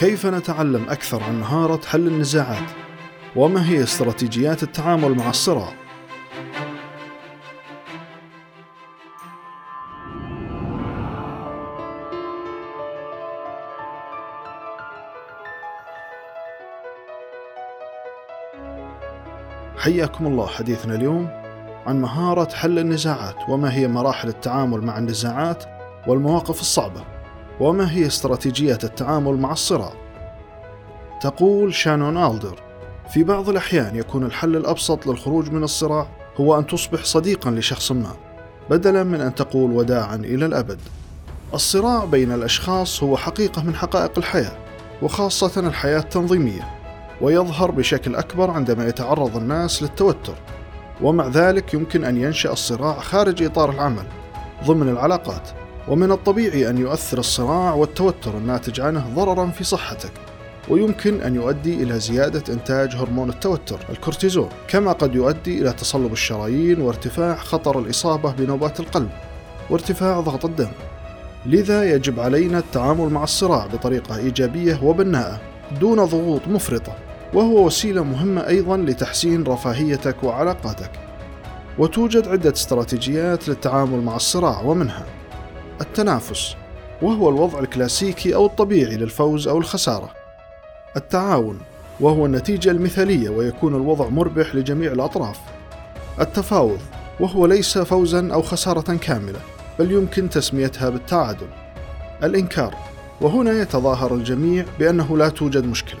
كيف نتعلم أكثر عن مهارة حل النزاعات؟ وما هي استراتيجيات التعامل مع الصراع؟ حياكم الله حديثنا اليوم عن مهارة حل النزاعات وما هي مراحل التعامل مع النزاعات والمواقف الصعبة وما هي استراتيجيات التعامل مع الصراع؟ تقول شانون آلدر في بعض الأحيان يكون الحل الأبسط للخروج من الصراع هو أن تصبح صديقا لشخص ما بدلا من أن تقول وداعا إلى الأبد. الصراع بين الأشخاص هو حقيقة من حقائق الحياة وخاصة الحياة التنظيمية ويظهر بشكل أكبر عندما يتعرض الناس للتوتر. ومع ذلك يمكن أن ينشأ الصراع خارج إطار العمل ضمن العلاقات. ومن الطبيعي أن يؤثر الصراع والتوتر الناتج عنه ضررا في صحتك ويمكن أن يؤدي إلى زيادة إنتاج هرمون التوتر الكورتيزون كما قد يؤدي إلى تصلب الشرايين وارتفاع خطر الإصابة بنوبات القلب وارتفاع ضغط الدم. لذا يجب علينا التعامل مع الصراع بطريقة إيجابية وبناءة دون ضغوط مفرطة وهو وسيلة مهمة أيضا لتحسين رفاهيتك وعلاقاتك. وتوجد عدة استراتيجيات للتعامل مع الصراع ومنها التنافس وهو الوضع الكلاسيكي أو الطبيعي للفوز أو الخسارة. التعاون وهو النتيجة المثالية ويكون الوضع مربح لجميع الأطراف. التفاوض وهو ليس فوزا أو خسارة كاملة بل يمكن تسميتها بالتعادل. الإنكار وهنا يتظاهر الجميع بأنه لا توجد مشكلة.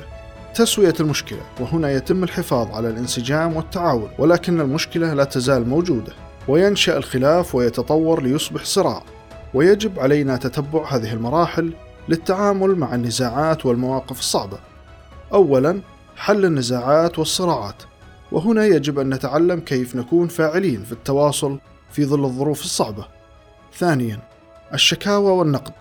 تسوية المشكلة وهنا يتم الحفاظ على الانسجام والتعاون ولكن المشكلة لا تزال موجودة. وينشأ الخلاف ويتطور ليصبح صراع. ويجب علينا تتبع هذه المراحل للتعامل مع النزاعات والمواقف الصعبة. أولا حل النزاعات والصراعات وهنا يجب أن نتعلم كيف نكون فاعلين في التواصل في ظل الظروف الصعبة. ثانيا الشكاوى والنقد.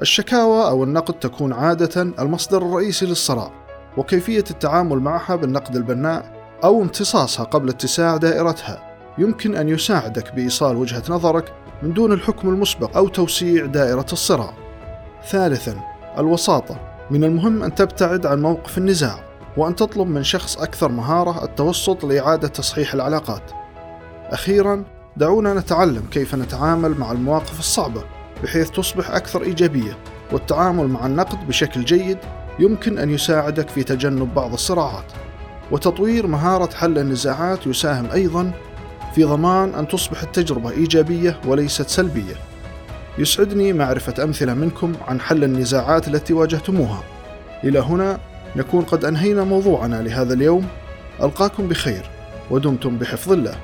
الشكاوى أو النقد تكون عادة المصدر الرئيسي للصراع وكيفية التعامل معها بالنقد البناء أو امتصاصها قبل اتساع دائرتها. يمكن أن يساعدك بإيصال وجهة نظرك من دون الحكم المسبق أو توسيع دائرة الصراع. ثالثا الوساطة من المهم أن تبتعد عن موقف النزاع وأن تطلب من شخص أكثر مهارة التوسط لإعادة تصحيح العلاقات. أخيرا دعونا نتعلم كيف نتعامل مع المواقف الصعبة بحيث تصبح أكثر إيجابية والتعامل مع النقد بشكل جيد يمكن أن يساعدك في تجنب بعض الصراعات وتطوير مهارة حل النزاعات يساهم أيضا في ضمان أن تصبح التجربة إيجابية وليست سلبية. يسعدني معرفة أمثلة منكم عن حل النزاعات التي واجهتموها. إلى هنا نكون قد أنهينا موضوعنا لهذا اليوم. ألقاكم بخير ودمتم بحفظ الله.